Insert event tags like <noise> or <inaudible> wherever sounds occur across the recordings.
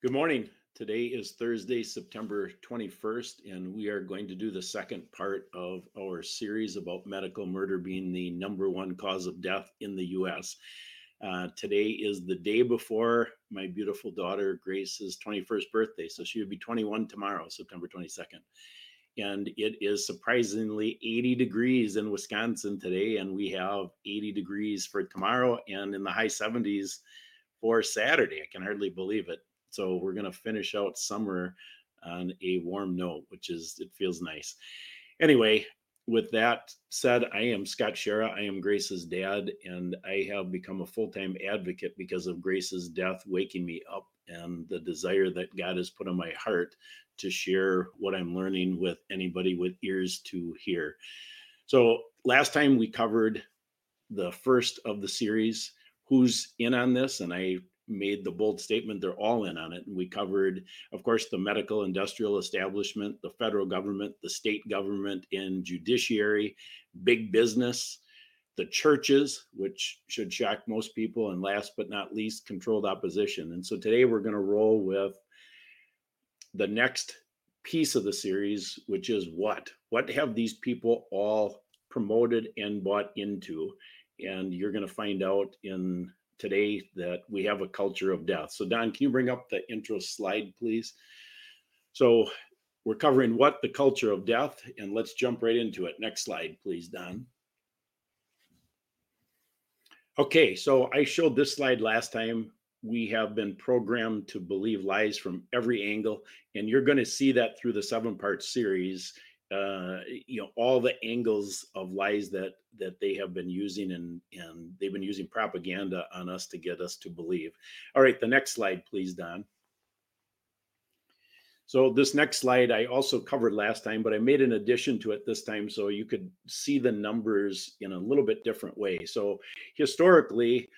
Good morning. Today is Thursday, September 21st, and we are going to do the second part of our series about medical murder being the number one cause of death in the U.S. Uh, today is the day before my beautiful daughter Grace's 21st birthday, so she would be 21 tomorrow, September 22nd. And it is surprisingly 80 degrees in Wisconsin today, and we have 80 degrees for tomorrow and in the high 70s for Saturday. I can hardly believe it so we're going to finish out summer on a warm note, which is, it feels nice. Anyway, with that said, I am Scott Schara. I am Grace's dad, and I have become a full time advocate because of Grace's death, waking me up and the desire that God has put on my heart to share what I'm learning with anybody with ears to hear. So, last time we covered the first of the series, Who's in on this? And I made the bold statement they're all in on it. And we covered, of course, the medical industrial establishment, the federal government, the state government, and judiciary, big business, the churches, which should shock most people, and last but not least, controlled opposition. And so today we're going to roll with the next piece of the series, which is what? What have these people all promoted and bought into? And you're going to find out in today that we have a culture of death. So, Don, can you bring up the intro slide, please? So, we're covering what the culture of death, and let's jump right into it. Next slide, please, Don. Okay, so I showed this slide last time. We have been programmed to believe lies from every angle, and you're going to see that through the seven part series uh, you know all the angles of lies that that they have been using and and they've been using propaganda on us to get us to believe all right the next slide please don so this next slide i also covered last time but i made an addition to it this time so you could see the numbers in a little bit different way so historically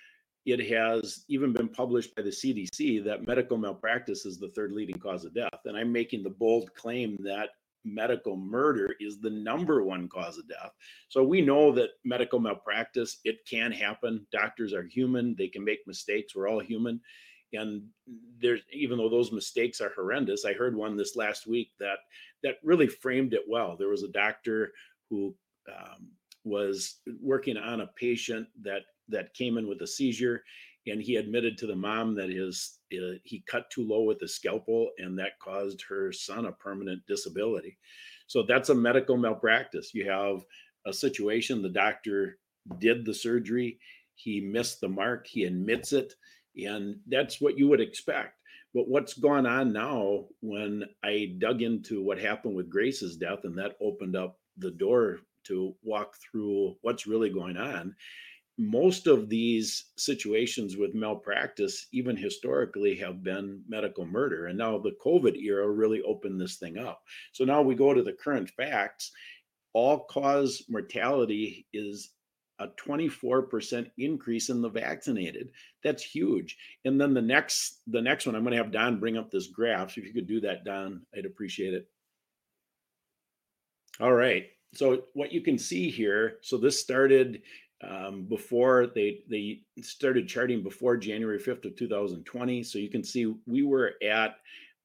it has even been published by the CDC that medical malpractice is the third leading cause of death. And I'm making the bold claim that medical murder is the number one cause of death. So we know that medical malpractice, it can happen. Doctors are human, they can make mistakes. We're all human. And there's even though those mistakes are horrendous, I heard one this last week that that really framed it well. There was a doctor who um, was working on a patient that that came in with a seizure and he admitted to the mom that his uh, he cut too low with the scalpel and that caused her son a permanent disability. So that's a medical malpractice. You have a situation the doctor did the surgery he missed the mark he admits it and that's what you would expect. But what's gone on now when i dug into what happened with grace's death and that opened up the door to walk through what's really going on most of these situations with malpractice, even historically, have been medical murder. And now the COVID era really opened this thing up. So now we go to the current facts. All cause mortality is a 24% increase in the vaccinated. That's huge. And then the next the next one, I'm going to have Don bring up this graph. So if you could do that, Don, I'd appreciate it. All right. So what you can see here, so this started um, before they they started charting before January 5th of 2020. So you can see we were at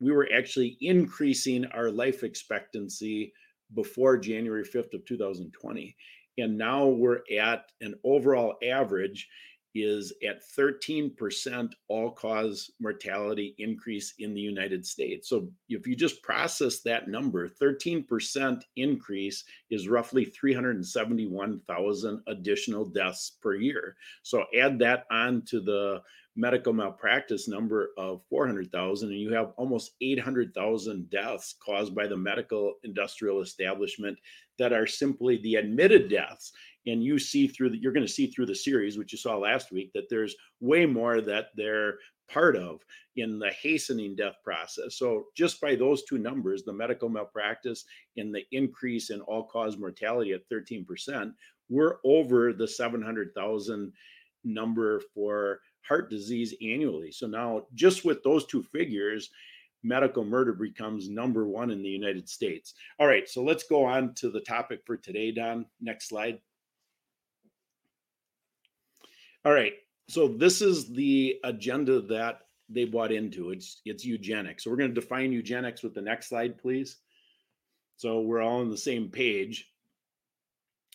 we were actually increasing our life expectancy before January 5th of 2020. And now we're at an overall average is at 13% all cause mortality increase in the United States. So if you just process that number, 13% increase is roughly 371,000 additional deaths per year. So add that on to the medical malpractice number of 400,000 and you have almost 800,000 deaths caused by the medical industrial establishment that are simply the admitted deaths and you see through the, you're going to see through the series which you saw last week that there's way more that they're part of in the hastening death process so just by those two numbers the medical malpractice and the increase in all cause mortality at 13% we're over the 700,000 number for heart disease annually so now just with those two figures medical murder becomes number one in the United States. All right, so let's go on to the topic for today, Don. Next slide. All right. So this is the agenda that they bought into. It's it's eugenics. So we're going to define eugenics with the next slide, please. So we're all on the same page.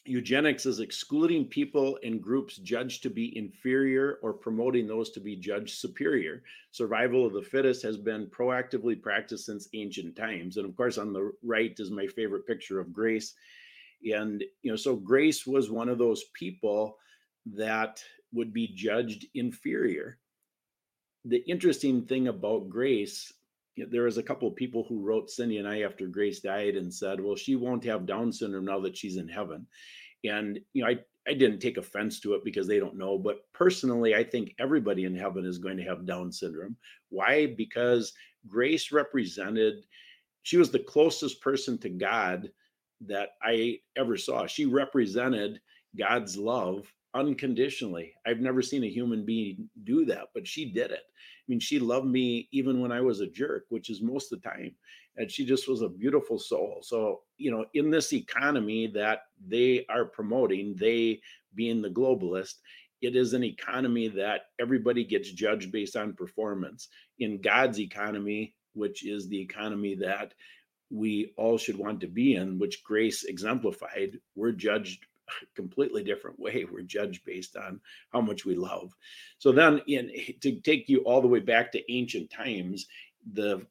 Eugenics is excluding people and groups judged to be inferior or promoting those to be judged superior. Survival of the fittest has been proactively practiced since ancient times. And of course, on the right is my favorite picture of Grace. And, you know, so Grace was one of those people that would be judged inferior. The interesting thing about Grace there was a couple of people who wrote Cindy and I after Grace died and said, "Well, she won't have Down syndrome now that she's in heaven." And you know, I I didn't take offense to it because they don't know, but personally, I think everybody in heaven is going to have Down syndrome. Why? Because Grace represented she was the closest person to God that I ever saw. She represented God's love unconditionally. I've never seen a human being do that, but she did it. I mean, she loved me even when I was a jerk, which is most of the time. And she just was a beautiful soul. So, you know, in this economy that they are promoting, they being the globalist, it is an economy that everybody gets judged based on performance. In God's economy, which is the economy that we all should want to be in, which grace exemplified, we're judged <laughs> completely different way. We're judged based on how much we love. So then, in to take you all the way back to ancient times, the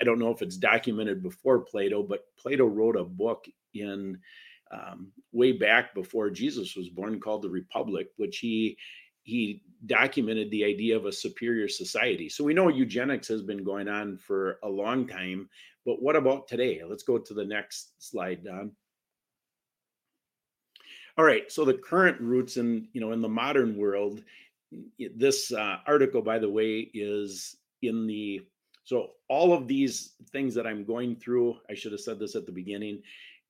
I don't know if it's documented before Plato, but Plato wrote a book in um, way back before Jesus was born called the Republic, which he he documented the idea of a superior society. So we know eugenics has been going on for a long time, but what about today? Let's go to the next slide, Don. All right. So the current roots in you know in the modern world, this uh, article, by the way, is in the so all of these things that I'm going through. I should have said this at the beginning.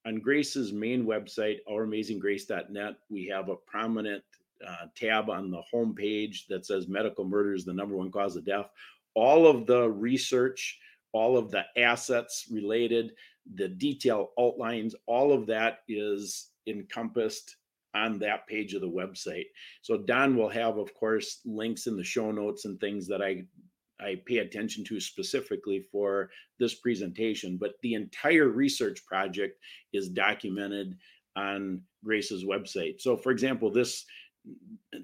On Grace's main website, ouramazinggrace.net, we have a prominent uh, tab on the home page that says medical murder is the number one cause of death. All of the research, all of the assets related, the detail outlines, all of that is encompassed on that page of the website. So Don will have, of course, links in the show notes and things that I I pay attention to specifically for this presentation. But the entire research project is documented on Grace's website. So, for example, this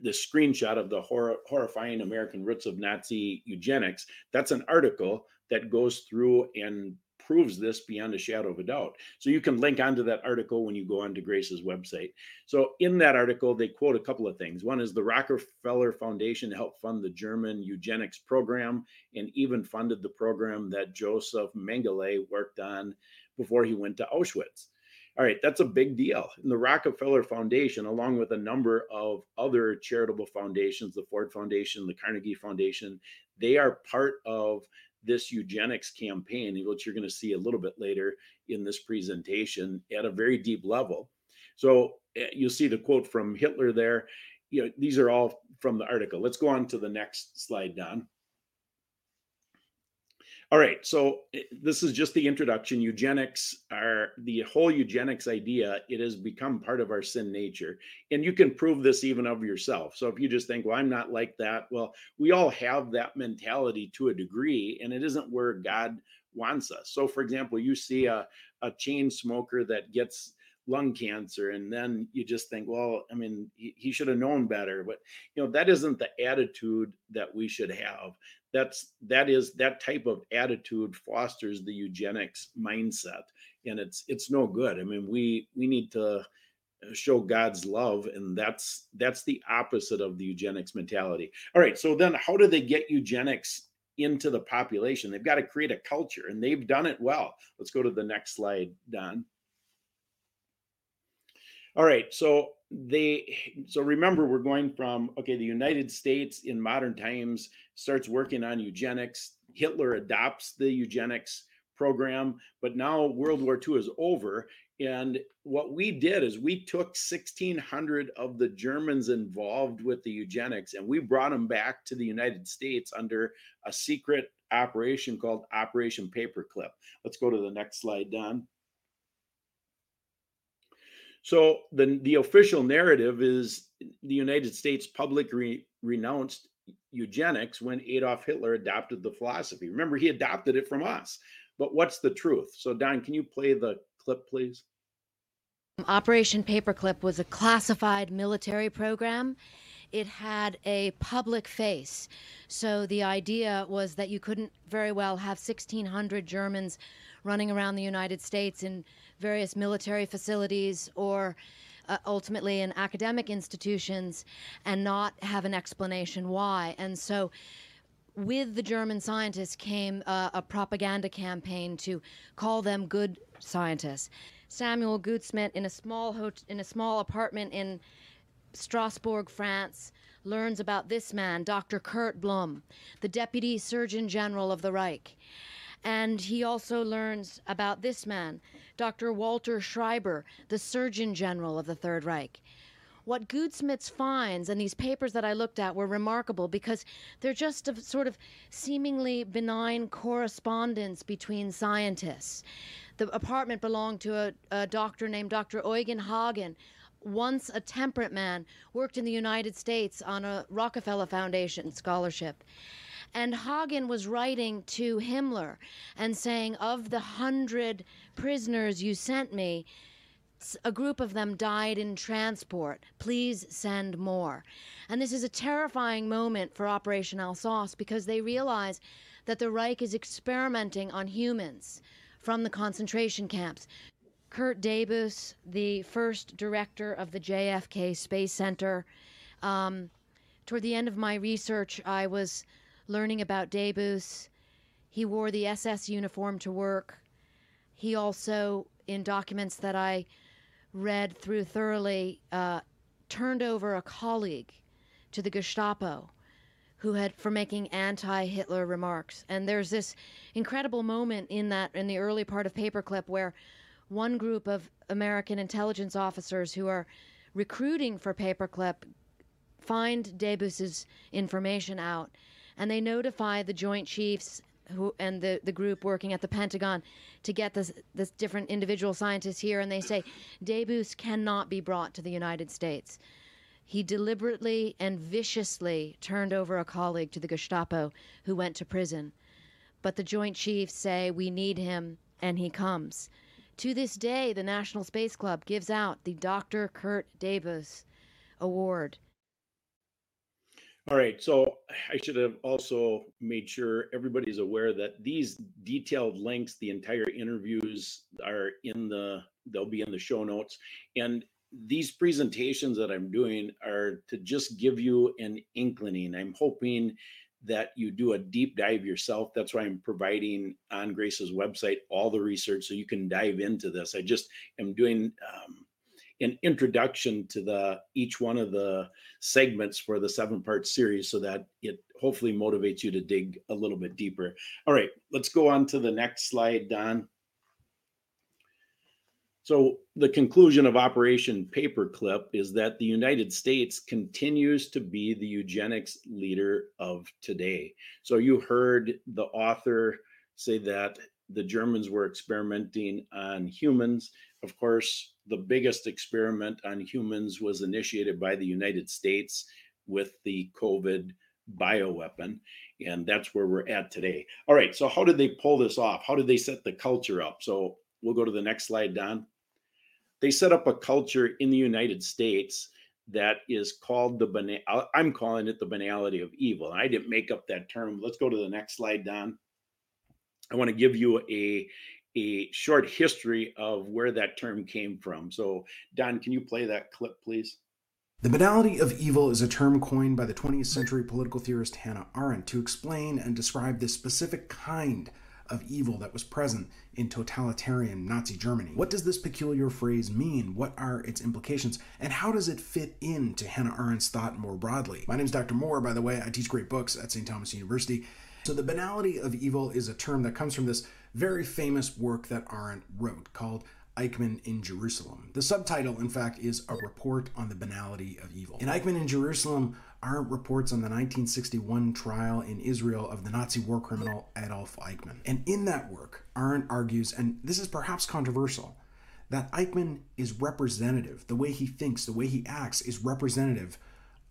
the screenshot of the hor- horrifying American roots of Nazi eugenics. That's an article that goes through and proves this beyond a shadow of a doubt. So you can link onto that article when you go onto Grace's website. So in that article, they quote a couple of things. One is the Rockefeller Foundation helped fund the German eugenics program and even funded the program that Joseph Mengele worked on before he went to Auschwitz. All right, that's a big deal. And the Rockefeller Foundation, along with a number of other charitable foundations, the Ford Foundation, the Carnegie Foundation, they are part of this eugenics campaign, which you're going to see a little bit later in this presentation at a very deep level. So eh, you'll see the quote from Hitler there. You know, these are all from the article. Let's go on to the next slide, Don. All right, so eh, this is just the introduction. Eugenics are the whole eugenics idea, it has become part of our sin nature. And you can prove this even of yourself. So if you just think, well, I'm not like that, well, we all have that mentality to a degree, and it isn't where God wants us. So, for example, you see a, a chain smoker that gets lung cancer and then you just think well i mean he, he, should have known better but you know that isn't the attitude that we should have that's that is that type of attitude fosters the eugenics mindset and it's it's no good. I mean we we need to uh, show god's love and that's that's the opposite of the eugenics mentality. All right so then how do they get eugenics into the population? They've got to create a culture and they've done it well. Let's go to the next slide don. All right, so they so remember we're going from okay, the United States in modern times starts working on eugenics. Hitler adopts the eugenics program, but now World War II is over. And what we did is we took 1,600 of the Germans involved with the eugenics and we brought them back to the United States under a secret operation called Operation Paperclip. Let's go to the next slide, Don. So the the official narrative is the United States publicly renounced eugenics when Adolf Hitler adopted the philosophy. Remember, he adopted it from us. But what's the truth? So, Don, can you play the clip, please? Operation Paperclip was a classified military program. It had a public face. So the idea was that you couldn't very well have 1,600 Germans running around the United States in various military facilities or uh, ultimately in academic institutions and not have an explanation why. And so with the German scientists came uh, a propaganda campaign to call them good scientists. Samuel Goudsmit in a small hot- in a small apartment in Strasbourg, France, learns about this man, Dr. Kurt Blome, the Deputy Surgeon General of the Reich. And he also learns about this man, Dr. Walter Schreiber, the Surgeon General of the Third Reich. What Goudsmit's finds and these papers that I looked at were remarkable because they're just a sort of seemingly benign correspondence between scientists. The apartment belonged to a, a doctor named Dr. Eugen Haagen, once a temperate man, worked in the United States on a Rockefeller Foundation scholarship. And Haagen was writing to Himmler and saying, Of the hundred prisoners you sent me, a group of them died in transport. Please send more. And this is a terrifying moment for Operation Alsos because they realize that the Reich is experimenting on humans from the concentration camps. Kurt Debus, the first director of the JFK Space Center. Um, toward the end of my research, I was learning about Debus. He wore the SS uniform to work. He also, in documents that I read through thoroughly, uh, turned over a colleague to the Gestapo who had for making anti-Hitler remarks. And there's this incredible moment in that in the early part of Paperclip where one group of American intelligence officers who are recruiting for Paperclip find Debus's information out and they notify the Joint Chiefs who and the, the group working at the Pentagon to get this this different individual scientists here and they say Debus cannot be brought to the United States. He deliberately and viciously turned over a colleague to the Gestapo who went to prison. But the Joint Chiefs say, We need him, and he comes. To this day, the National Space Club gives out the Dr. Kurt Debus Award. All right, so I should have also made sure everybody's aware that these detailed links, the entire interviews are in the, they'll be in the show notes. And these presentations that I'm doing are to just give you an inkling. I'm hoping that you do a deep dive yourself. That's why I'm providing on Grace's website all the research so you can dive into this. I just am doing um, an introduction to the each one of the segments for the seven part series so that it hopefully motivates you to dig a little bit deeper. All right, let's go on to the next slide, Don. So the conclusion of Operation Paperclip is that the United States continues to be the eugenics leader of today. So you heard the author say that the Germans were experimenting on humans. Of course, the biggest experiment on humans was initiated by the United States with the COVID bioweapon. And that's where we're at today. All right. So, how did they pull this off? How did they set the culture up? So, we'll go to the next slide, Don they set up a culture in the United States that is called the banal. I'm calling it the banality of evil. I didn't make up that term. Let's go to the next slide, Don. I want to give you a a short history of where that term came from. So, Don, can you play that clip, please? The banality of evil is a term coined by the 20th century political theorist Hannah Arendt to explain and describe this specific kind of evil that was present in totalitarian Nazi Germany. What does this peculiar phrase mean? What are its implications? And how does it fit into Hannah Arendt's thought more broadly? My name is Dr. Moore, by the way. I teach great books at St. Thomas University. So, the banality of evil is a term that comes from this very famous work that Arendt wrote called Eichmann in Jerusalem. The subtitle, in fact, is A Report on the Banality of Evil. In Eichmann in Jerusalem, Arendt reports on the 1961 trial in Israel of the Nazi war criminal Adolf Eichmann. And in that work, Arendt argues, and this is perhaps controversial, that Eichmann is representative. The way he thinks, the way he acts is representative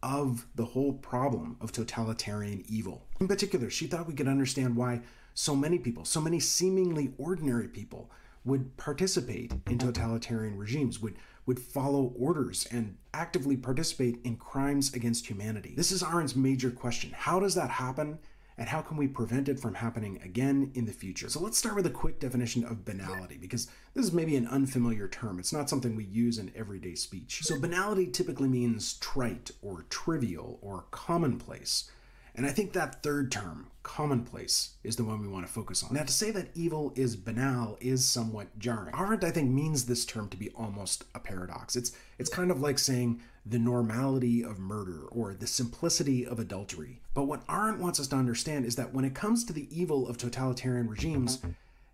of the whole problem of totalitarian evil. In particular, she thought we could understand why so many people, so many seemingly ordinary people, would participate in totalitarian regimes, would would follow orders and actively participate in crimes against humanity. This is Arendt's major question. How does that happen? And how can we prevent it from happening again in the future? So let's start with a quick definition of banality, because this is maybe an unfamiliar term. It's not something we use in everyday speech. So banality typically means trite or trivial or commonplace. And I think that third term, commonplace, is the one we want to focus on. Now, to say that evil is banal is somewhat jarring. Arendt, I think, means this term to be almost a paradox. It's it's kind of like saying the normality of murder or the simplicity of adultery. But what Arendt wants us to understand is that when it comes to the evil of totalitarian regimes,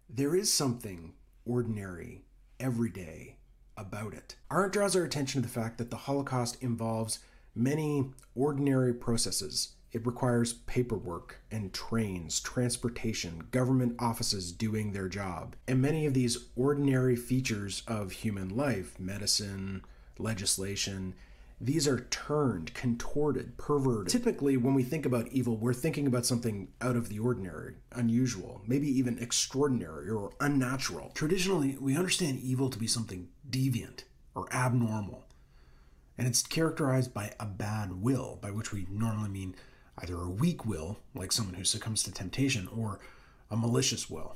there is something ordinary, everyday about it. Arendt draws our attention to the fact that the Holocaust involves many ordinary processes it requires paperwork and trains, transportation, government offices doing their job. And many of these ordinary features of human life, medicine, legislation, these are turned, contorted, perverted. Typically, when we think about evil, we're thinking about something out of the ordinary, unusual, maybe even extraordinary or unnatural. Traditionally, we understand evil to be something deviant or abnormal. And it's characterized by a bad will, by which we normally mean either a weak will, like someone who succumbs to temptation, or a malicious will,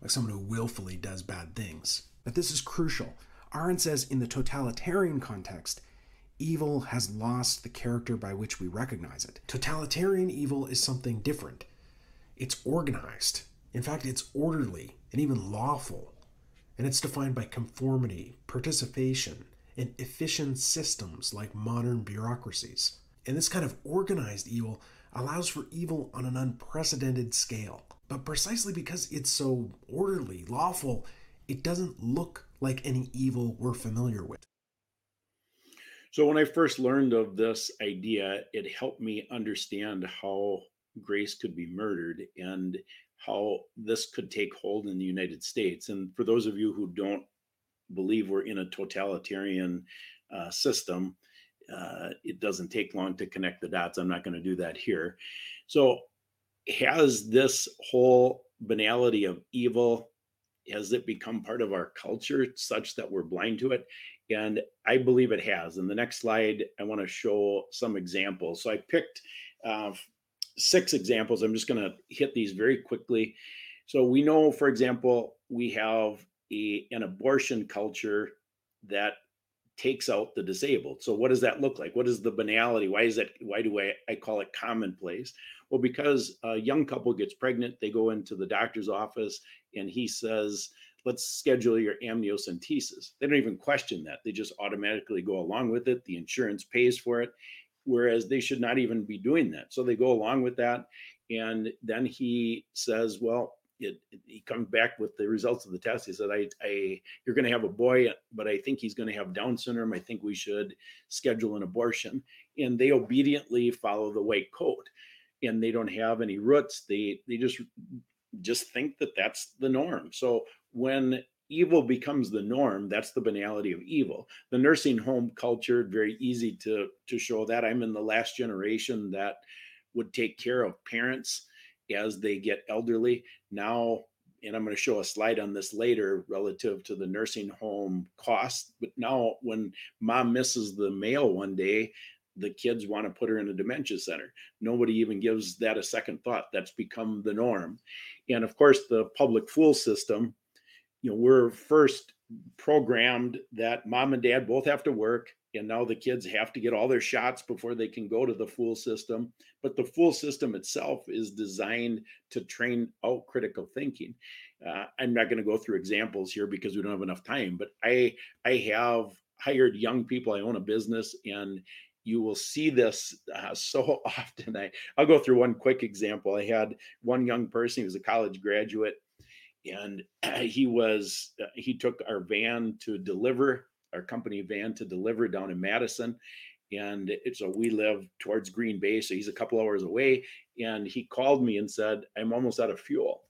like someone who willfully does bad things. But this is crucial. Arendt says in the totalitarian context, evil has lost the character by which we recognize it. Totalitarian evil is something different. It's organized. In fact, it's orderly and even lawful. And it's defined by conformity, participation, and efficient systems like modern bureaucracies. And this kind of organized evil allows for evil on an unprecedented scale. But precisely because it's so orderly, lawful, it doesn't look like any evil we're familiar with. So, when I first learned of this idea, it helped me understand how Grace could be murdered and how this could take hold in the United States. And for those of you who don't believe we're in a totalitarian uh, system, uh, it doesn't take long to connect the dots. I'm not going to do that here. So, has this whole banality of evil has it become part of our culture such that we're blind to it? And I believe it has. In the next slide, I want to show some examples. So I picked uh, six examples. I'm just going to hit these very quickly. So we know, for example, we have a, an abortion culture that takes out the disabled. So what does that look like? What is the banality? Why is that? Why do I, I call it commonplace? Well, because a young couple gets pregnant, they go into the doctor's office and he says, let's schedule your amniocentesis. They don't even question that. They just automatically go along with it. The insurance pays for it. Whereas they should not even be doing that. So they go along with that. And then he says, well, it, he comes back with the results of the test. He said, I, I you're going to have a boy, but I think he's going to have Down syndrome. I think we should schedule an abortion. And they obediently follow the white coat and they don't have any roots. They, they just, just think that that's the norm. So when evil becomes the norm, that's the banality of evil. The nursing home culture, very easy to, to show that I'm in the last generation that would take care of parents as they get elderly. Now, and I'm going to show a slide on this later relative to the nursing home cost. But now, when mom misses the mail one day, the kids want to put her in a dementia center. Nobody even gives that a second thought. That's become the norm. And of course, the public fool system, you know, we're first programmed that mom and dad both have to work and now the kids have to get all their shots before they can go to the fool system. But the fool system itself is designed to train out critical thinking. Uh, i'm not going to go through examples here because we don't have enough time but i i have hired young people. I own a business and you will see this uh, <laughs> so often. I, i'll go through one quick example. I had one young person he was a college graduate and <clears throat> he was uh, he took our van to deliver our company van to deliver down in Madison. And so we live towards Green Bay, so he's a couple hours away. And he called me and said, I'm almost out of fuel.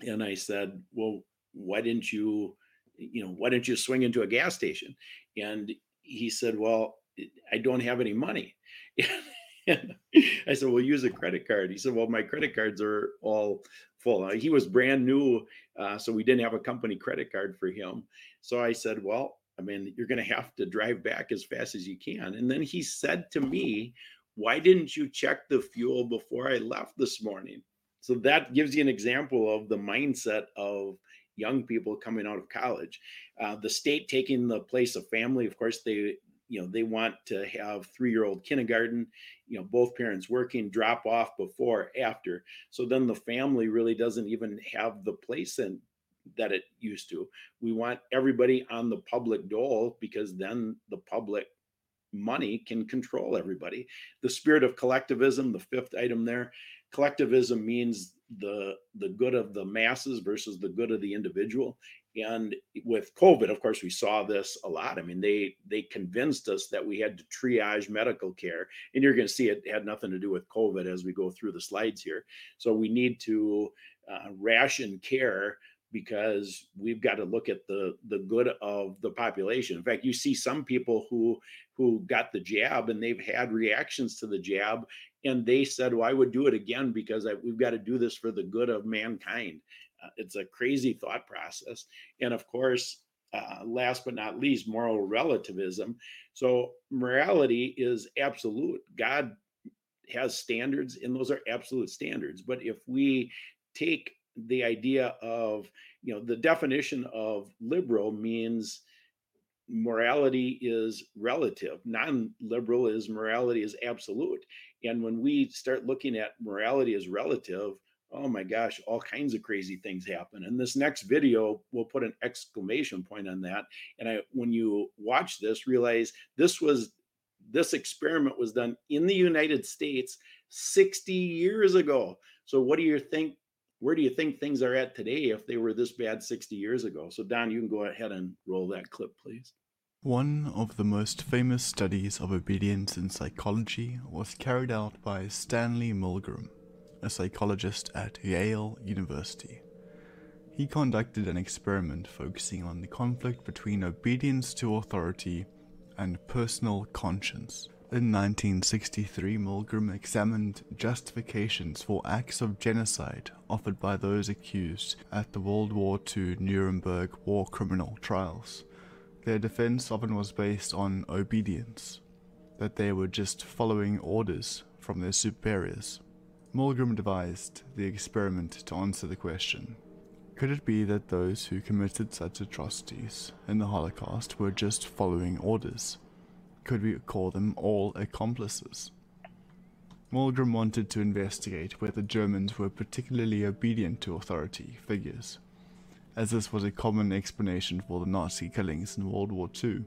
And I said, Well, why didn't you, you know, why didn't you swing into a gas station? And he said, Well, I don't have any money. <laughs> And I said, well, use a credit card. He said, well, my credit cards are all full. He was brand new, uh, so we didn't have a company credit card for him. So I said, well, I mean, you're going to have to drive back as fast as you can. And then he said to me, why didn't you check the fuel before I left this morning? So that gives you an example of the mindset of young people coming out of college. Uh, the state taking the place of family, of course, they you know they want to have three year old kindergarten you know both parents working drop off before after so then the family really doesn't even have the place in that it used to. We want everybody on the public dole because then the public money can control everybody. The spirit of collectivism the fifth item there collectivism means the the good of the masses versus the good of the individual. And with covid of course we saw this a lot. I mean they they convinced us that we had to triage medical care and you're going to see it had nothing to do with covid as we go through the slides here. So we need to uh, ration care because we've got to look at the the good of the population in fact you see some people who who got the jab and they've had reactions to the jab and they said well i would do it again because I, we've got to do this for the good of mankind uh, it's a crazy thought process. And of course, uh, last but not least, moral relativism. So morality is absolute. God has standards, and those are absolute standards. But if we take the idea of, you know, the definition of liberal means morality is relative non-liberal is morality is absolute and when we start looking at morality as relative oh my gosh, all kinds of crazy things happen. And this next video, we'll put an exclamation point on that. And I, when you watch this, realize this was this experiment was done in the United States 60 years ago. So what do you think? Where do you think things are at today if they were this bad 60 years ago? So Don, you can go ahead and roll that clip, please. One of the most famous studies of obedience in psychology was carried out by Stanley Milgram a psychologist at Yale University. He conducted an experiment focusing on the conflict between obedience to authority and personal conscience. In 1963, Milgram examined justifications for acts of genocide offered by those accused at the World War II Nuremberg war criminal trials. Their defense often was based on obedience, that they were just following orders from their superiors. Milgram devised the experiment to answer the question could it be that those who committed such atrocities in the Holocaust were just following orders? Could we call them all accomplices? Milgram wanted to investigate whether Germans were particularly obedient to authority figures, as this was a common explanation for the Nazi killings in World War II.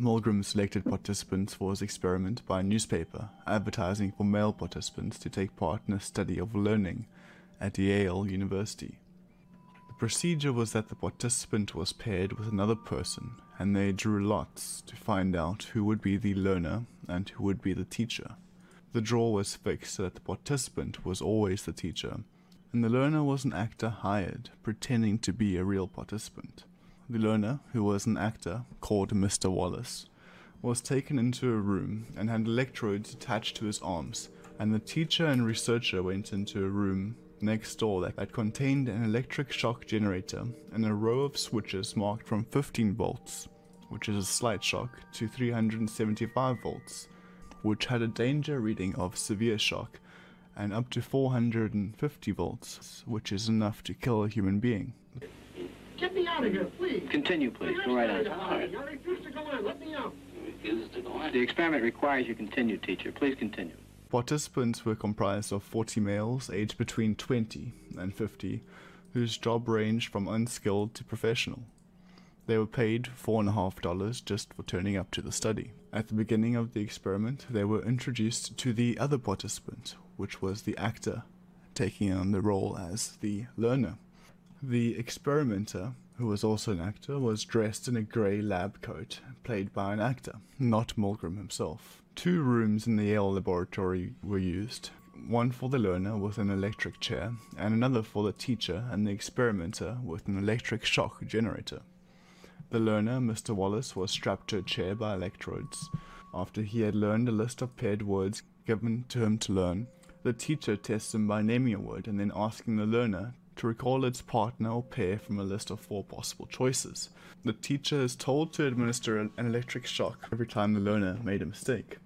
Milgram selected participants for his experiment by a newspaper advertising for male participants to take part in a study of learning at Yale University. The procedure was that the participant was paired with another person and they drew lots to find out who would be the learner and who would be the teacher. The draw was fixed so that the participant was always the teacher and the learner was an actor hired pretending to be a real participant. The learner, who was an actor called Mr. Wallace, was taken into a room and had electrodes attached to his arms, and the teacher and researcher went into a room next door that contained an electric shock generator and a row of switches marked from 15 volts, which is a slight shock, to 375 volts, which had a danger reading of severe shock, and up to 450 volts, which is enough to kill a human being. Get me out of here, please. Continue, please. Go right on. I refuse to go in. Let me out. The experiment requires you continue, teacher. Please continue. Participants were comprised of 40 males aged between 20 and 50, whose job ranged from unskilled to professional. They were paid $4.5 just for turning up to the study. At the beginning of the experiment, they were introduced to the other participant, which was the actor, taking on the role as the learner. The experimenter, who was also an actor, was dressed in a grey lab coat, played by an actor, not Milgram himself. Two rooms in the Yale laboratory were used, one for the learner with an electric chair, and another for the teacher and the experimenter with an electric shock generator. The learner, Mr. Wallace, was strapped to a chair by electrodes, After he had learned a list of paired words given to him to learn, the teacher tests him by naming a word and then asking the learner to recall its partner or pair from a list of four possible choices. The teacher is told to administer an electric shock every time the learner made a mistake.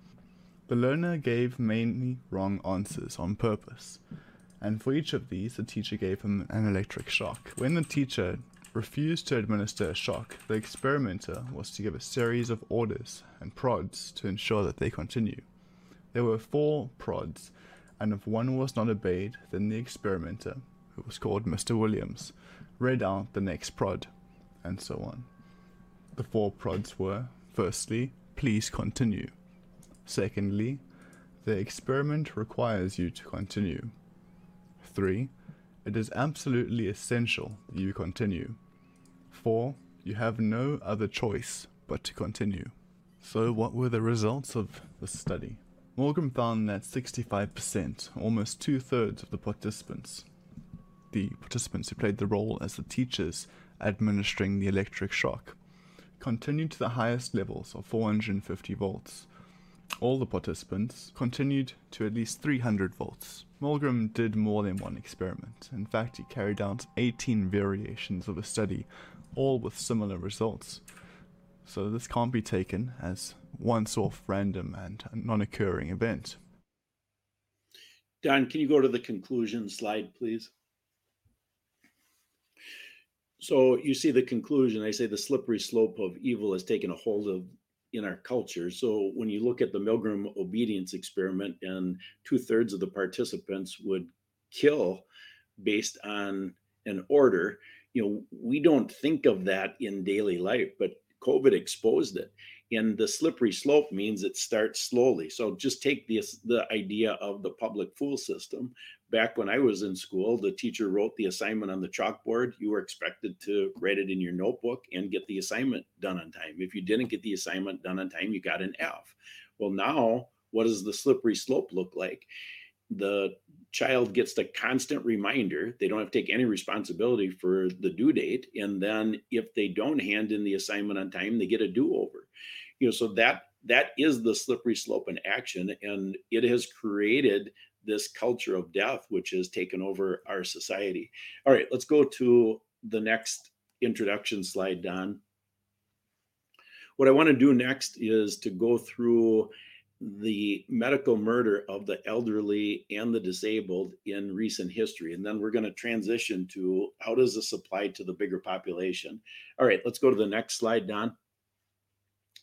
The learner gave mainly wrong answers on purpose, and for each of these, the teacher gave him an electric shock. When the teacher refused to administer a shock, the experimenter was to give a series of orders and prods to ensure that they continue. There were four prods, and if one was not obeyed, then the experimenter, who was called Mr. Williams, read out the next prod, and so on. The four prods were firstly, please continue. Secondly, the experiment requires you to continue. 3. It is absolutely essential that you continue. 4. You have no other choice but to continue. So, what were the results of the study? Morgan found that 65%, almost two thirds of the participants, the participants who played the role as the teachers administering the electric shock, continued to the highest levels of 450 volts. All the participants continued to at least 300 volts. Milgram did more than one experiment. In fact, he carried out 18 variations of a study, all with similar results. So this can't be taken as once-off random and non-occurring event. Don, can you go to the conclusion slide, please? So you see the conclusion. I say the slippery slope of evil has taken a hold of in our culture. So when you look at the Milgram obedience experiment, and two thirds of the participants would kill based on an order, you know, we don't think of that in daily life, but COVID exposed it. And the slippery slope means it starts slowly. So just take this the idea of the public fool system. Back when I was in school, the teacher wrote the assignment on the chalkboard. You were expected to write it in your notebook and get the assignment done on time. If you didn't get the assignment done on time, you got an F. Well, now what does the slippery slope look like? The child gets the constant reminder. They don't have to take any responsibility for the due date. And then if they don't hand in the assignment on time, they get a do over. You know, so that that is the slippery slope in action. And it has created this culture of death, which has taken over our society. All right, let's go to the next introduction slide, Don. What I want to do next is to go through the medical murder of the elderly and the disabled in recent history. And then we're going to transition to how does this apply to the bigger population? All right, let's go to the next slide, Don.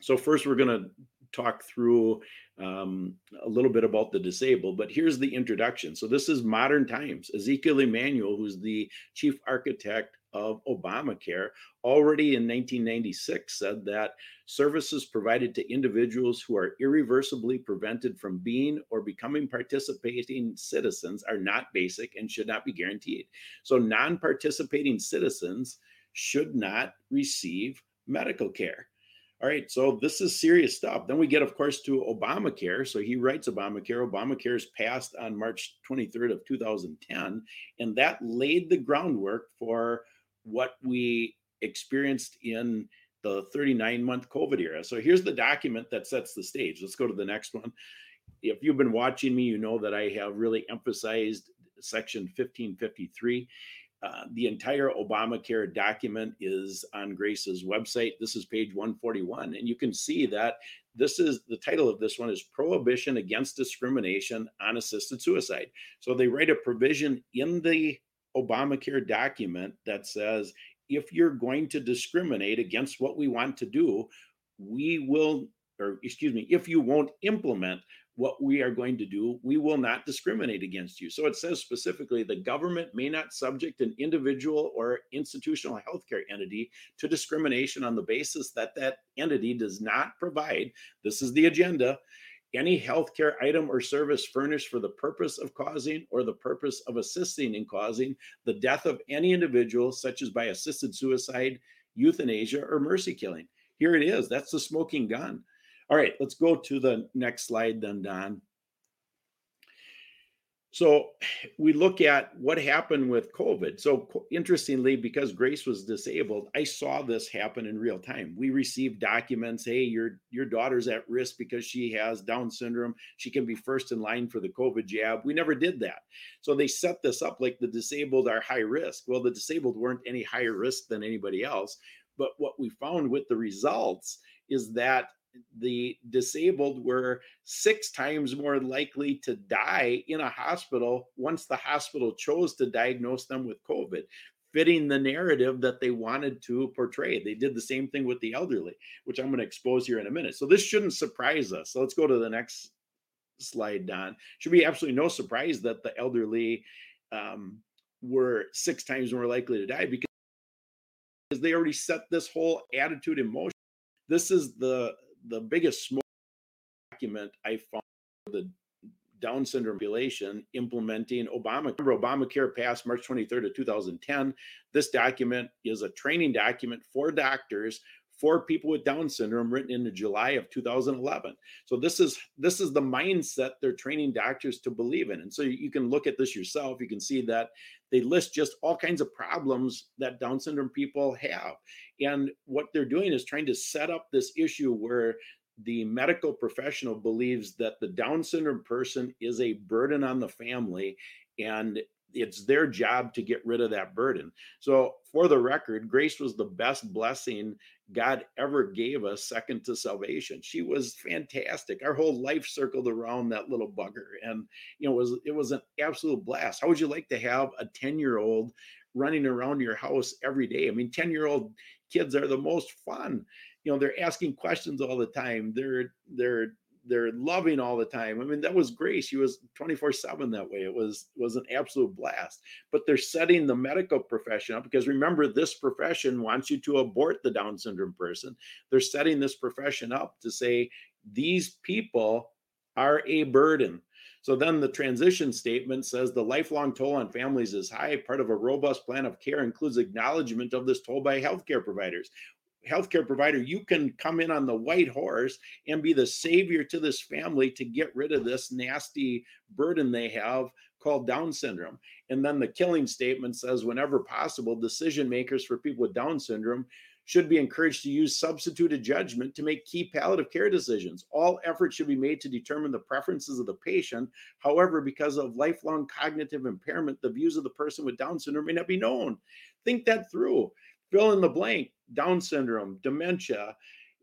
So first we're going to talk through um, a little bit about the disabled, but here's the introduction. So this is modern times. Ezekiel Emanuel, who's the chief architect of Obamacare already in 1996 said that services provided to individuals who are irreversibly prevented from being or becoming participating citizens are not basic and should not be guaranteed. So, non participating citizens should not receive medical care. All right, so this is serious stuff. Then we get, of course, to Obamacare. So he writes Obamacare. Obamacare is passed on March 23rd of 2010, and that laid the groundwork for what we experienced in the 39 month COVID era. So here's the document that sets the stage. Let's go to the next one. If you've been watching me, you know that I have really emphasized Section 1553. Uh, the entire Obamacare document is on Grace's website. This is page 141. And you can see that this is the title of this one is Prohibition Against Discrimination on Assisted Suicide. So they write a provision in the Obamacare document that says if you're going to discriminate against what we want to do, we will, or excuse me, if you won't implement what we are going to do, we will not discriminate against you. So it says specifically the government may not subject an individual or institutional healthcare entity to discrimination on the basis that that entity does not provide, this is the agenda, any healthcare item or service furnished for the purpose of causing or the purpose of assisting in causing the death of any individual, such as by assisted suicide, euthanasia, or mercy killing. Here it is. That's the smoking gun. All right, let's go to the next slide then, Don. So we look at what happened with COVID. So interestingly, because Grace was disabled, I saw this happen in real time. We received documents, hey, your your daughter's at risk because she has Down syndrome. She can be first in line for the COVID jab. We never did that. So they set this up like the disabled are high risk. Well, the disabled weren't any higher risk than anybody else. But what we found with the results is that the disabled were six times more likely to die in a hospital once the hospital chose to diagnose them with COVID, fitting the narrative that they wanted to portray. They did the same thing with the elderly, which I'm going to expose here in a minute. So this shouldn't surprise us. So let's go to the next slide, Don. Should be absolutely no surprise that the elderly um, were six times more likely to die because they already set this whole attitude in motion. This is the the biggest document I found the Down syndrome population implementing Obama. Remember, Obamacare passed March 23rd of 2010. This document is a training document for doctors for people with Down syndrome written in the July of 2011. So this is this is the mindset they're training doctors to believe in. And so you can look at this yourself. You can see that they list just all kinds of problems that Down syndrome people have. And what they're doing is trying to set up this issue where the medical professional believes that the Down syndrome person is a burden on the family and it's their job to get rid of that burden. So, for the record, Grace was the best blessing God ever gave us, second to salvation. She was fantastic. Our whole life circled around that little bugger, and you know, it was it was an absolute blast. How would you like to have a ten year old running around your house every day? I mean, ten year old kids are the most fun. You know, they're asking questions all the time. They're they're they're loving all the time. I mean, that was Grace. She was 24-7 that way. It was was an absolute blast. But they're setting the medical profession up because remember, this profession wants you to abort the Down syndrome person. They're setting this profession up to say these people are a burden. So then the transition statement says the lifelong toll on families is high. Part of a robust plan of care includes acknowledgement of this toll by healthcare providers healthcare provider, you can come in on the white horse and be the savior to this family to get rid of this nasty burden they have called Down syndrome. And then the killing statement says, whenever possible, decision makers for people with Down syndrome should be encouraged to use substituted judgment to make key palliative care decisions. All efforts should be made to determine the preferences of the patient. However, because of lifelong cognitive impairment, the views of the person with Down syndrome may not be known. Think that through fill in the blank down syndrome dementia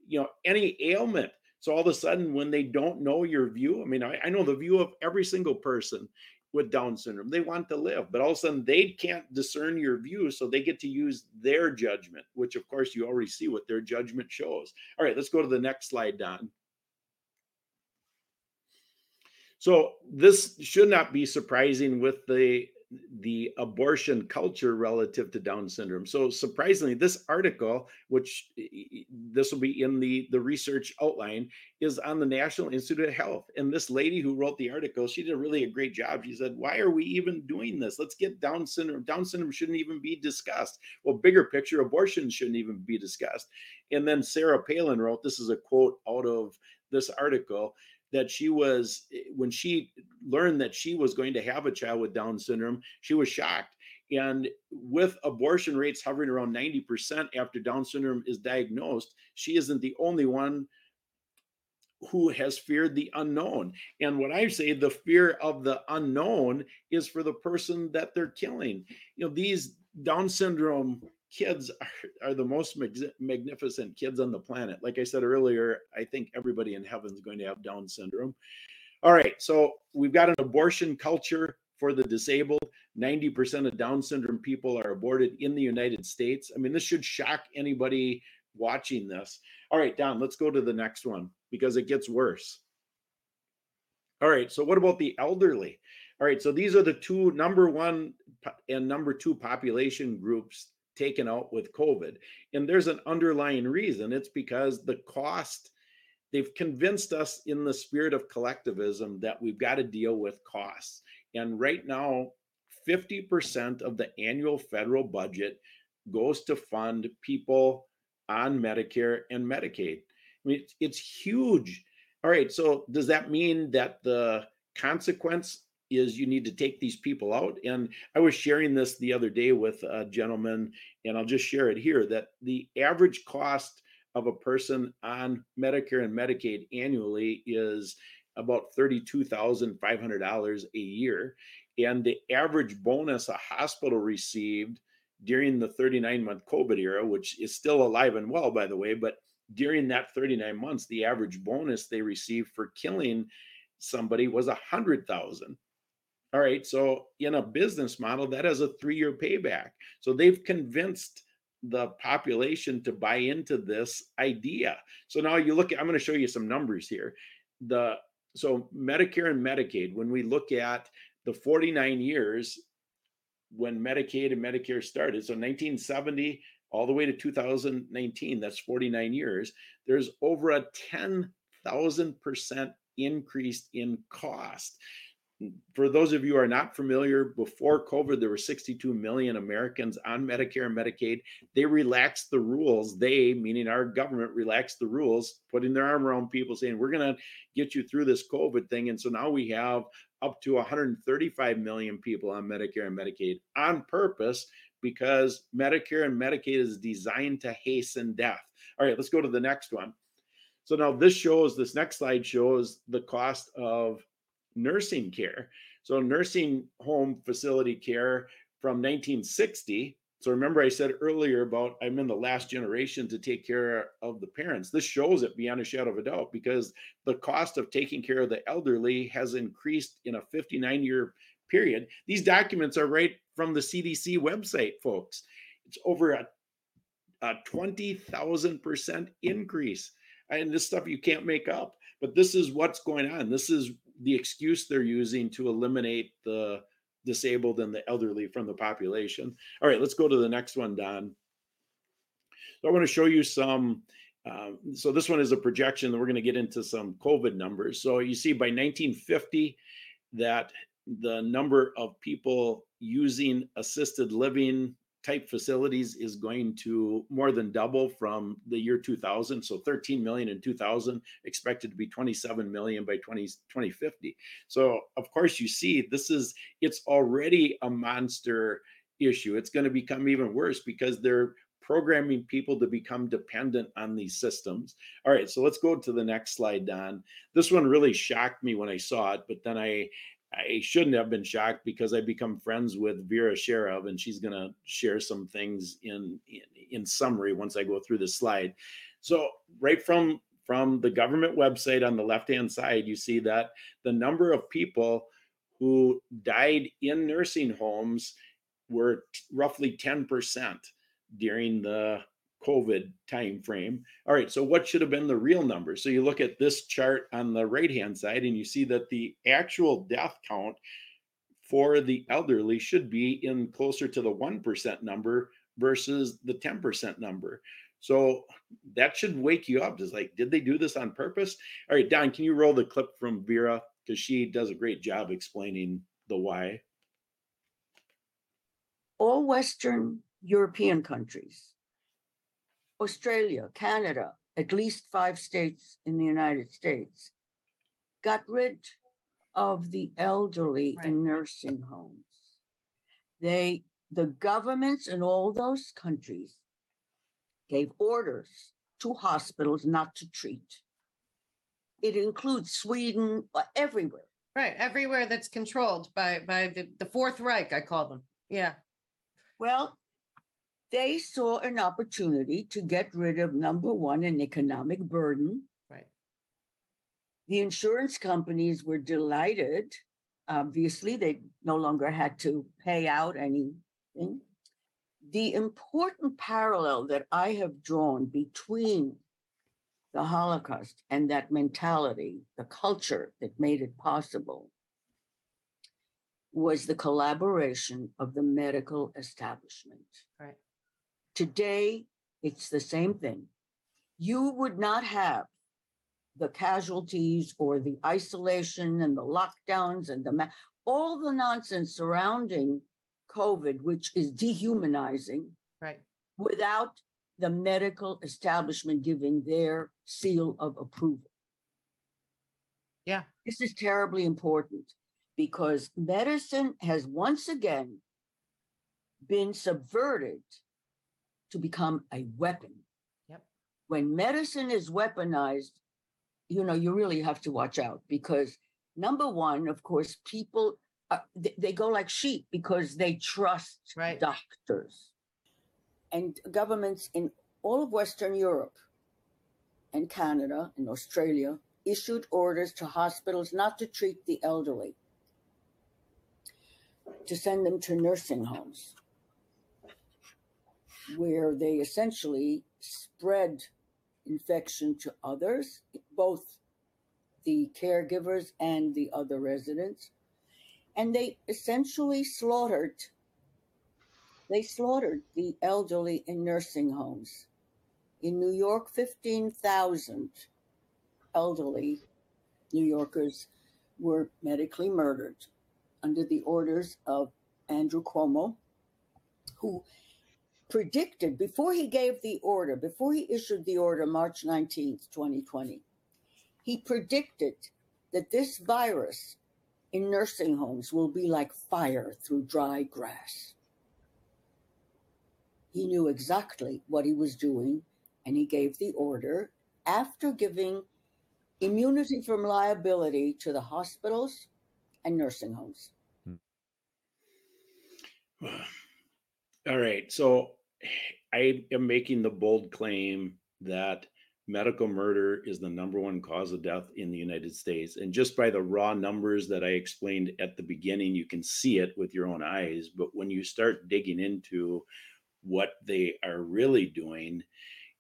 you know any ailment. So all of a sudden when they don't know your view i mean I, I, know the view of every single person with down syndrome. They want to live but all of a sudden they can't discern your view so they get to use their judgment which of course you already see what their judgment shows. All right let's go to the next slide don. So this should not be surprising with the the abortion culture relative to Down syndrome. So surprisingly, this article, which this will be in the the research outline, is on the National Institute of Health. And this lady who wrote the article, she did a really a great job. She said, "Why are we even doing this? Let's get Down syndrome. Down syndrome shouldn't even be discussed. Well, bigger picture, abortion shouldn't even be discussed." And then Sarah Palin wrote, "This is a quote out of this article." That she was eh, when she learned that she was going to have a child with down syndrome she was shocked. And with abortion rates hovering around 90% after down syndrome is diagnosed she isn't the only one who has feared the unknown. And what i say the fear of the unknown is for the person that they're killing. You know these down syndrome kids are, are the most mag- magnificent kids on the planet. Like I said earlier, I think everybody in heaven is going to have Down syndrome. All right, so we've got an abortion culture for the disabled. 90% of Down syndrome people are aborted in the United States. I mean, this should shock anybody watching this. All right, Don, let's go to the next one because it gets worse. All right, so what about the elderly? All right, so these are the two number one and number two population groups taken out with COVID. And there's an underlying reason. It's because the cost, they've convinced us in the spirit of collectivism that we've got to deal with costs. And right now, 50% of the annual federal budget goes to fund people on Medicare and Medicaid. I mean, it's, it's huge. All right. So, does that mean that the consequence is you need to take these people out. And I was sharing this the other day with a gentleman, and I'll just share it here that the average cost of a person on Medicare and Medicaid annually is about $32,500 a year. And the average bonus a hospital received during the 39 month COVID era, which is still alive and well, by the way, but during that 39 months, the average bonus they received for killing somebody was a hundred thousand. All right. So in a business model, that has a three-year payback. So they've convinced the population to buy into this idea. So now you look at, I'm going to show you some numbers here. The so Medicare and Medicaid, when we look at the 49 years when Medicaid and Medicare started, so 1970 all the way to 2019, that's 49 years, there's over a 10,000% increase in cost. For those of you who are not familiar, before COVID, there were 62 million Americans on Medicare and Medicaid. They relaxed the rules. They, meaning our government, relaxed the rules, putting their arm around people saying, we're going to get you through this COVID thing. And so now we have up to 135 million people on Medicare and Medicaid on purpose because Medicare and Medicaid is designed to hasten death. All right, let's go to the next one. So now this shows, this next slide shows the cost of nursing care. So nursing home facility care from 1960. So remember I said earlier about I'm in the last generation to take care of the parents. This shows it beyond a shadow of a doubt because the cost of taking care of the elderly has increased in a 59 year period. These documents are right from the CDC website, folks. It's over a, a 20,000% increase. And this stuff you can't make up. But this is what's going on. This is the excuse they're using to eliminate the disabled and the elderly from the population. All right, let's go to the next one, Don. So I want to show you some. Um, so this one is a projection. That we're going to get into some COVID numbers. So you see by 1950 that the number of people using assisted living type facilities is going to more than double from the year 2000 so 13 million in 2000 expected to be 27 million by 20, 2050 so of course you see this is it's already a monster issue. It's going to become even worse because they're programming people to become dependent on these systems. All right so let's go to the next slide don. This one really shocked me when i saw it but then i I shouldn't have been shocked because I become friends with Vera Sharav, and she's going to share some things in, in in summary once I go through this slide. So right from from the government website on the left hand side, you see that the number of people who died in nursing homes were t- roughly 10% during the COVID time frame. All right, so what should have been the real number? So you look at this chart on the right hand side and you see that the actual death count for the elderly should be in closer to the 1% number versus the 10% number. So that should wake you up. It's like, did they do this on purpose? All right, Don, can you roll the clip from Vera? Because she does a great job explaining the why. all Western European countries, Australia, Canada, at least five states in the United States, got rid of the elderly in nursing homes. They, the governments in all those countries gave orders to hospitals not to treat. It includes Sweden, uh, everywhere. Right, everywhere that's controlled by, by the, the Fourth Reich, I call them. Yeah, Well, they saw an opportunity to get rid of number one, an economic burden. right. The insurance companies were delighted. Obviously, they no longer had to pay out anything. The important parallel that I have drawn between the Holocaust and that mentality, the culture that made it possible, was the collaboration of the medical establishment. Right. Today, it's the same thing. You would not have the casualties or the isolation and the lockdowns and the ma- all the nonsense surrounding COVID, which is dehumanizing, Right. without the medical establishment giving their seal of approval. Yeah. This is terribly important. because medicine has once again been subverted to become a weapon. Yep. When medicine is weaponized, you know, you really have to watch out because number one, of course, people uh, they, they go like sheep because they trust Right. doctors and governments in all of Western Europe and Canada and Australia issued orders to hospitals not to treat the elderly, to send them to nursing homes, where they essentially spread infection to others, both the caregivers and the other residents. And they essentially slaughtered they slaughtered the elderly in nursing homes. In New York, 15,000 elderly New Yorkers were medically murdered under the orders of Andrew Cuomo, who predicted before he gave the order, before he issued the order March 19th, 2020, he predicted that this virus in nursing homes will be like fire through dry grass. He knew exactly what he was doing, and he gave the order after giving immunity from liability to the hospitals and nursing homes. Hmm. <sighs> All right. So <sighs> I am making the bold claim that medical murder is the number one cause of death in the United States. And just by the raw numbers that I explained at the beginning, you can see it with your own eyes. But when you start digging into what they are really doing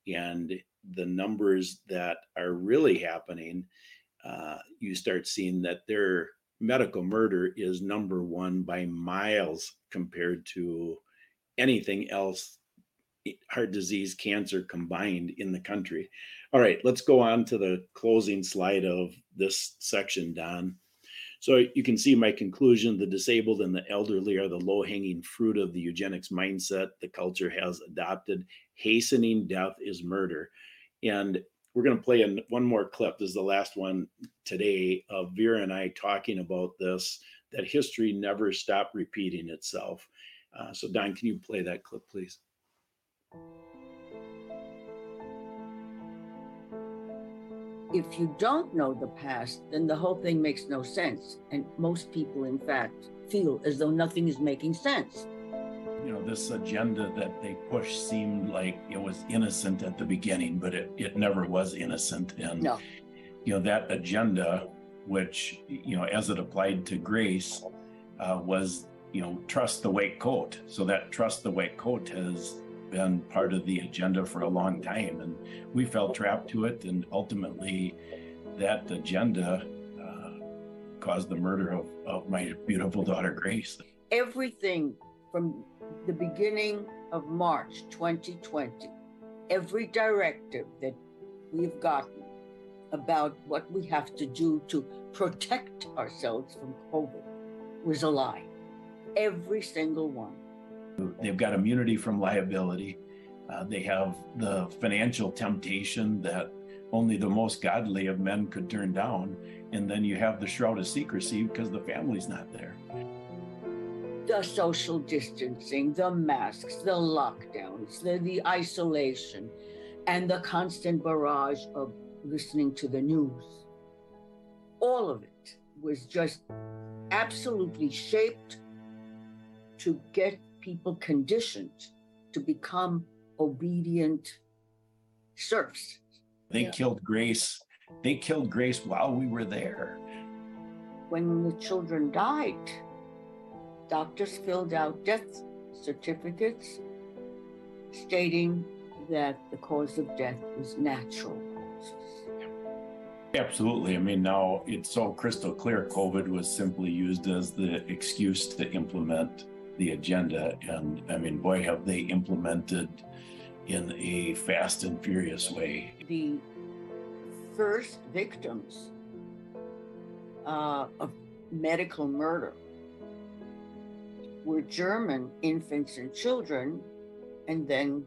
and the numbers that are really happening, uh, you start seeing that their medical murder is number one by miles compared to anything else heart disease cancer combined in the country. All right let's go on to the closing slide of this section don. So you can see my conclusion the disabled and the elderly are the low hanging fruit of the eugenics mindset the culture has adopted. Hastening death is murder. And we're going to play an, one more clip. This is the last one today of vera and i talking about this that history never stopped repeating itself. Uh, so don can you play that clip please If you don't know the past, then the whole thing makes no sense. And most people, in fact, feel as though nothing is making sense. you know this agenda that they pushed seemed like it was innocent at the beginning but it, it never was innocent and No. you know that agenda which you know as it applied to grace uh, was you know trust the white coat so that trust the white coat has been part of the agenda for a long time and we fell trapped to it and ultimately that agenda uh, caused the murder of, of my beautiful daughter grace Everything from the beginning of March 2020, every directive that we've gotten about what we have to do to protect ourselves from COVID was a lie. Every single one. They've got immunity from liability. Uh, they have the financial temptation that only the most godly of men could turn down. And then you have the shroud of secrecy because the family's not there. the social distancing, the masks, the lockdowns, the, the isolation, and the constant barrage of listening to the news. All of it was just absolutely shaped to get people conditioned to become obedient serfs. They Yeah. killed Grace. They killed Grace while we were there. When the children died, doctors filled out death certificates stating that the cause of death was natural. Absolutely. I mean, now it's so crystal clear COVID was simply used as the excuse to implement the agenda. And I mean, boy, have they implemented in a fast and furious way. The first victims uh, of medical murder were German infants and children, and then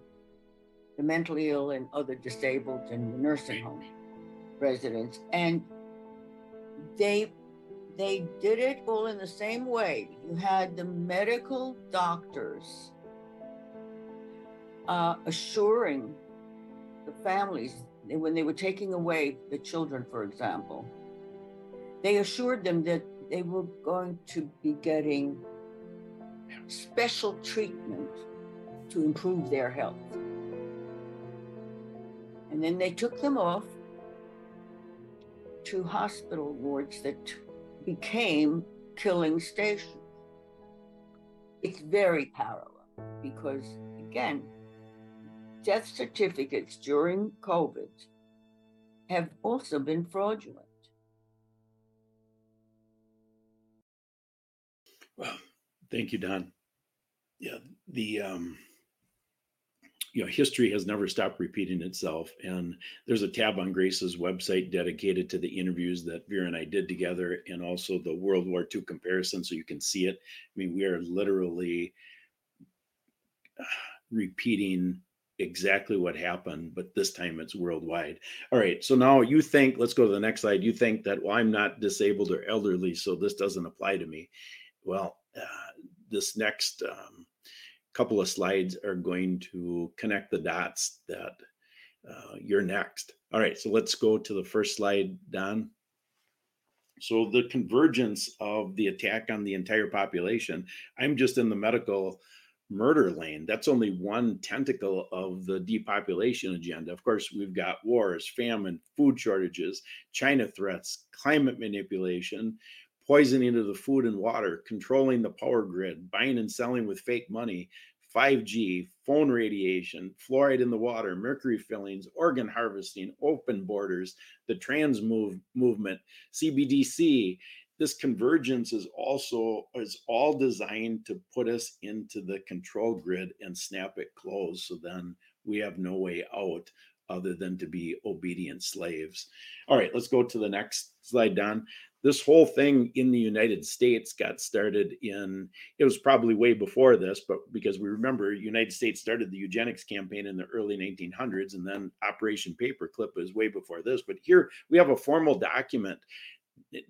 the mentally ill and other disabled and nursing home residents. And they they did it all in the same way. You had the medical doctors uh, assuring the families when they were taking away the children, for example, they assured them that they were going to be getting special treatment to improve their health. And then they took them off to hospital wards that became killing stations. It's very parallel because, again, death certificates during COVID have also been fraudulent. Well, thank you, Don. Yeah, the um, you know history has never stopped repeating itself, and there's a tab on Grace's website dedicated to the interviews that Vera and I did together, and also the World War II comparison, so you can see it. I mean, we are literally uh, repeating exactly what happened, but this time it's worldwide. All right. So now you think, let's go to the next slide. You think that, well, I'm not disabled or elderly, so this doesn't apply to me. Well, uh, this next um, couple of slides are going to connect the dots that uh, you're next. All right. So let's go to the first slide, Don. So the convergence of the attack on the entire population, I'm just in the medical murder lane. That's only one tentacle of the depopulation agenda. Of course, we've got wars, famine, food shortages, China threats, climate manipulation, poisoning of the food and water, controlling the power grid, buying and selling with fake money, 5G, phone radiation, fluoride in the water, mercury fillings, organ harvesting, open borders, the trans move, movement, CBDC, this convergence is also is all designed to put us into the control grid and snap it closed so then we have no way out other than to be obedient slaves. All right let's go to the next slide don this whole thing in the united states got started in it was probably way before this but because we remember united states started the eugenics campaign in the early 1900s and then operation paperclip was way before this but here we have a formal document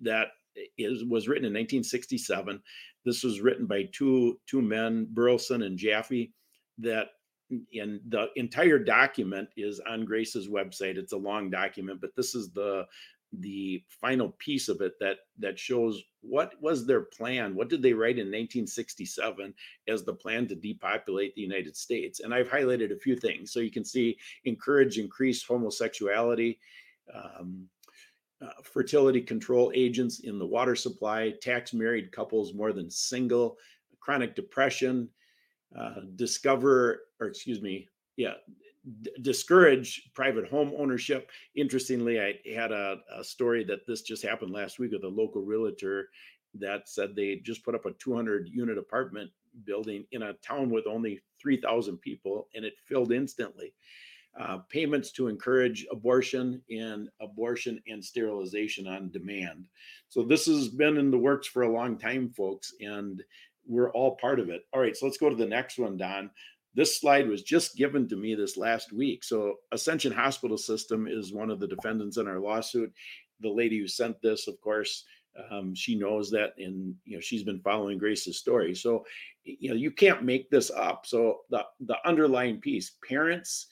that is was written in 1967. This was written by two two men, Berelson and Jaffe. That and the entire document is on Grace's website. It's a long document, but this is the the final piece of it that that shows what was their plan what did they write in 1967 as the plan to depopulate the united states? And i've highlighted a few things. So you can see encourage increased homosexuality um, uh, fertility control agents in the water supply, tax married couples more than single, chronic depression, uh, discover, or excuse me, yeah, discourage private home ownership. Interestingly, I had a, a story that this just happened last week with a local realtor that said they just put up a 200 unit apartment building in a town with only 3,000 people and it filled instantly uh, payments to encourage abortion and abortion and sterilization on demand. So this has been in the works for a long time, folks, and we're all part of it. All right, so let's go to the next one, Don. This slide was just given to me this last week. So Ascension Hospital System is one of the defendants in our lawsuit. The lady who sent this, of course, um, she knows that, and you know she's been following Grace's story. So you know you can't make this up. So the the underlying piece, parents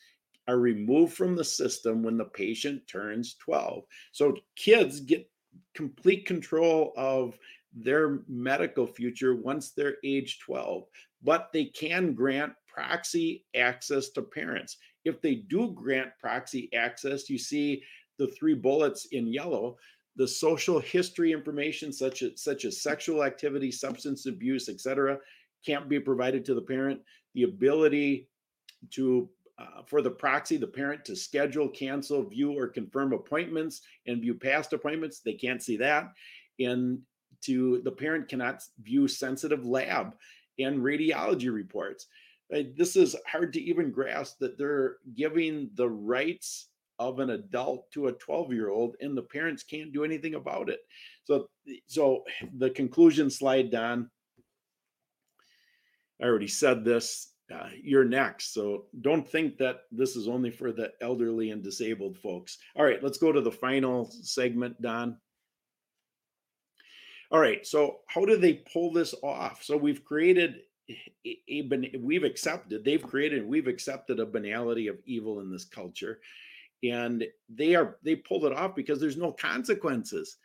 are removed from the system when the patient turns 12. So kids get complete control of their medical future once they're age 12, but they can grant proxy access to parents. If they do grant proxy access, you see the three bullets in yellow the social history information such as such as sexual activity substance abuse etc can't be provided to the parent the ability to uh, for the proxy, the parent to schedule, cancel, view, or confirm appointments and view past appointments. They can't see that. And to the parent cannot view sensitive lab and radiology reports. Uh, this is hard to even grasp that they're giving the rights of an adult to a 12 year old and the parents can't do anything about it. So, so <sighs> the conclusion slide, Don. I already said this uh, you're next. So don't think that this is only for the elderly and disabled folks. All right, let's go to the final segment, Don. All right. So how do they pull this off? So we've created we've accepted they've created we've accepted a banality of evil in this culture. And they are they pulled it off because there's no consequences.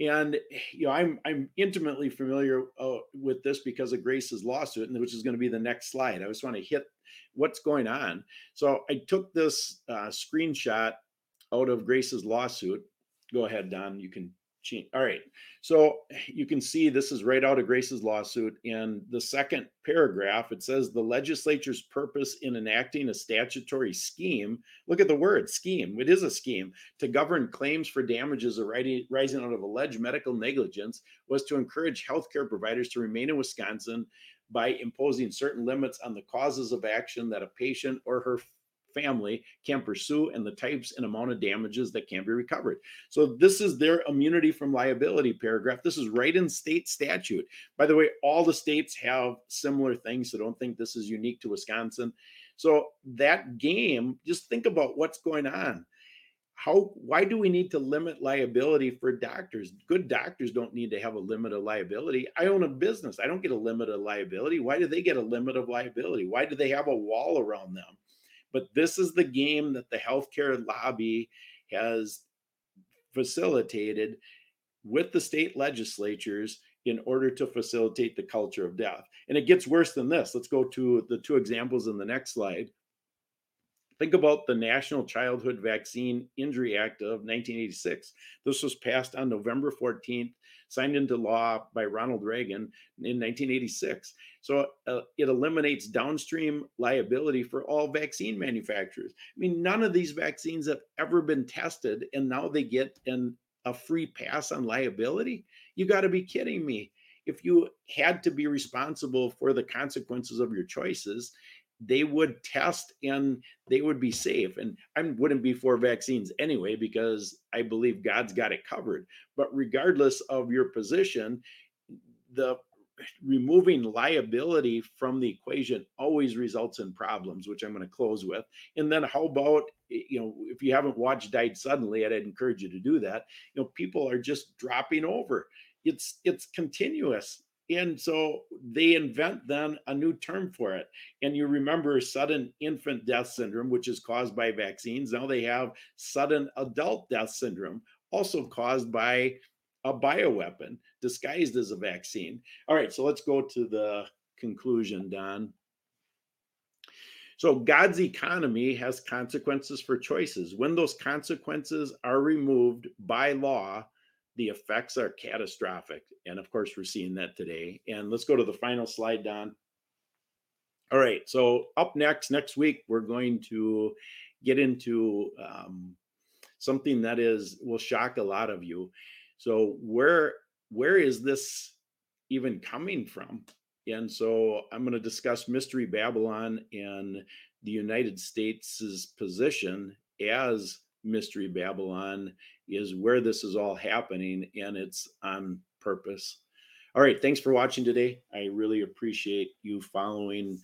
And you know i'm i'm intimately familiar uh, with this because of grace's lawsuit and which is going to be the next slide. I just want to hit what's going on. So i took this uh, screenshot out of grace's lawsuit. Go ahead don you can change all right. So you can see this is right out of grace's lawsuit. In the second paragraph it says the legislature's purpose in enacting a statutory scheme look at the word scheme it is a scheme to govern claims for damages arising out of alleged medical negligence was to encourage healthcare providers to remain in Wisconsin by imposing certain limits on the causes of action that a patient or her family can pursue and the types and amount of damages that can be recovered. So this is their immunity from liability paragraph. This is right in state statute. By the way, all the states have similar things, so don't think this is unique to Wisconsin. So that game, just think about what's going on how why do we need to limit liability for doctors good doctors don't need to have a limit of liability i own a business i don't get a limit of liability why do they get a limit of liability why do they have a wall around them but this is the game that the healthcare lobby has facilitated with the state legislatures in order to facilitate the culture of death. And it gets worse than this. Let's go to the two examples in the next slide. Think about the National Childhood Vaccine Injury Act of 1986. This was passed on November 14th, signed into law by Ronald Reagan in 1986. So uh, it eliminates downstream liability for all vaccine manufacturers. I mean, none of these vaccines have ever been tested, and now they get an, a free pass on liability. You got to be kidding me. If you had to be responsible for the consequences of your choices, they would test and they would be safe. And I wouldn't be for vaccines anyway, because I believe God's got it covered. But regardless of your position, the removing liability from the equation always results in problems which i'm going to close with and then how about you know if you haven't watched died suddenly i'd encourage you to do that you know people are just dropping over it's it's continuous and so they invent then a new term for it. And you remember sudden infant death syndrome, which is caused by vaccines. Now they have sudden adult death syndrome, also caused by a bioweapon disguised as a vaccine. All right, so let's go to the conclusion, Don. So God's economy has consequences for choices. When those consequences are removed by law, the effects are catastrophic. And of course, we're seeing that today. And let's go to the final slide, Don. All right. So, up next, next week, we're going to get into um, something that is will shock a lot of you. So, where where is this even coming from? And so, I'm going to discuss Mystery Babylon and the United States' position as Mystery Babylon is where this is all happening and it's on purpose. All right, thanks for watching today. I really appreciate you following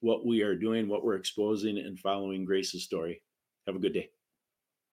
what we are doing, what we're exposing, and following Grace's story. Have a good day.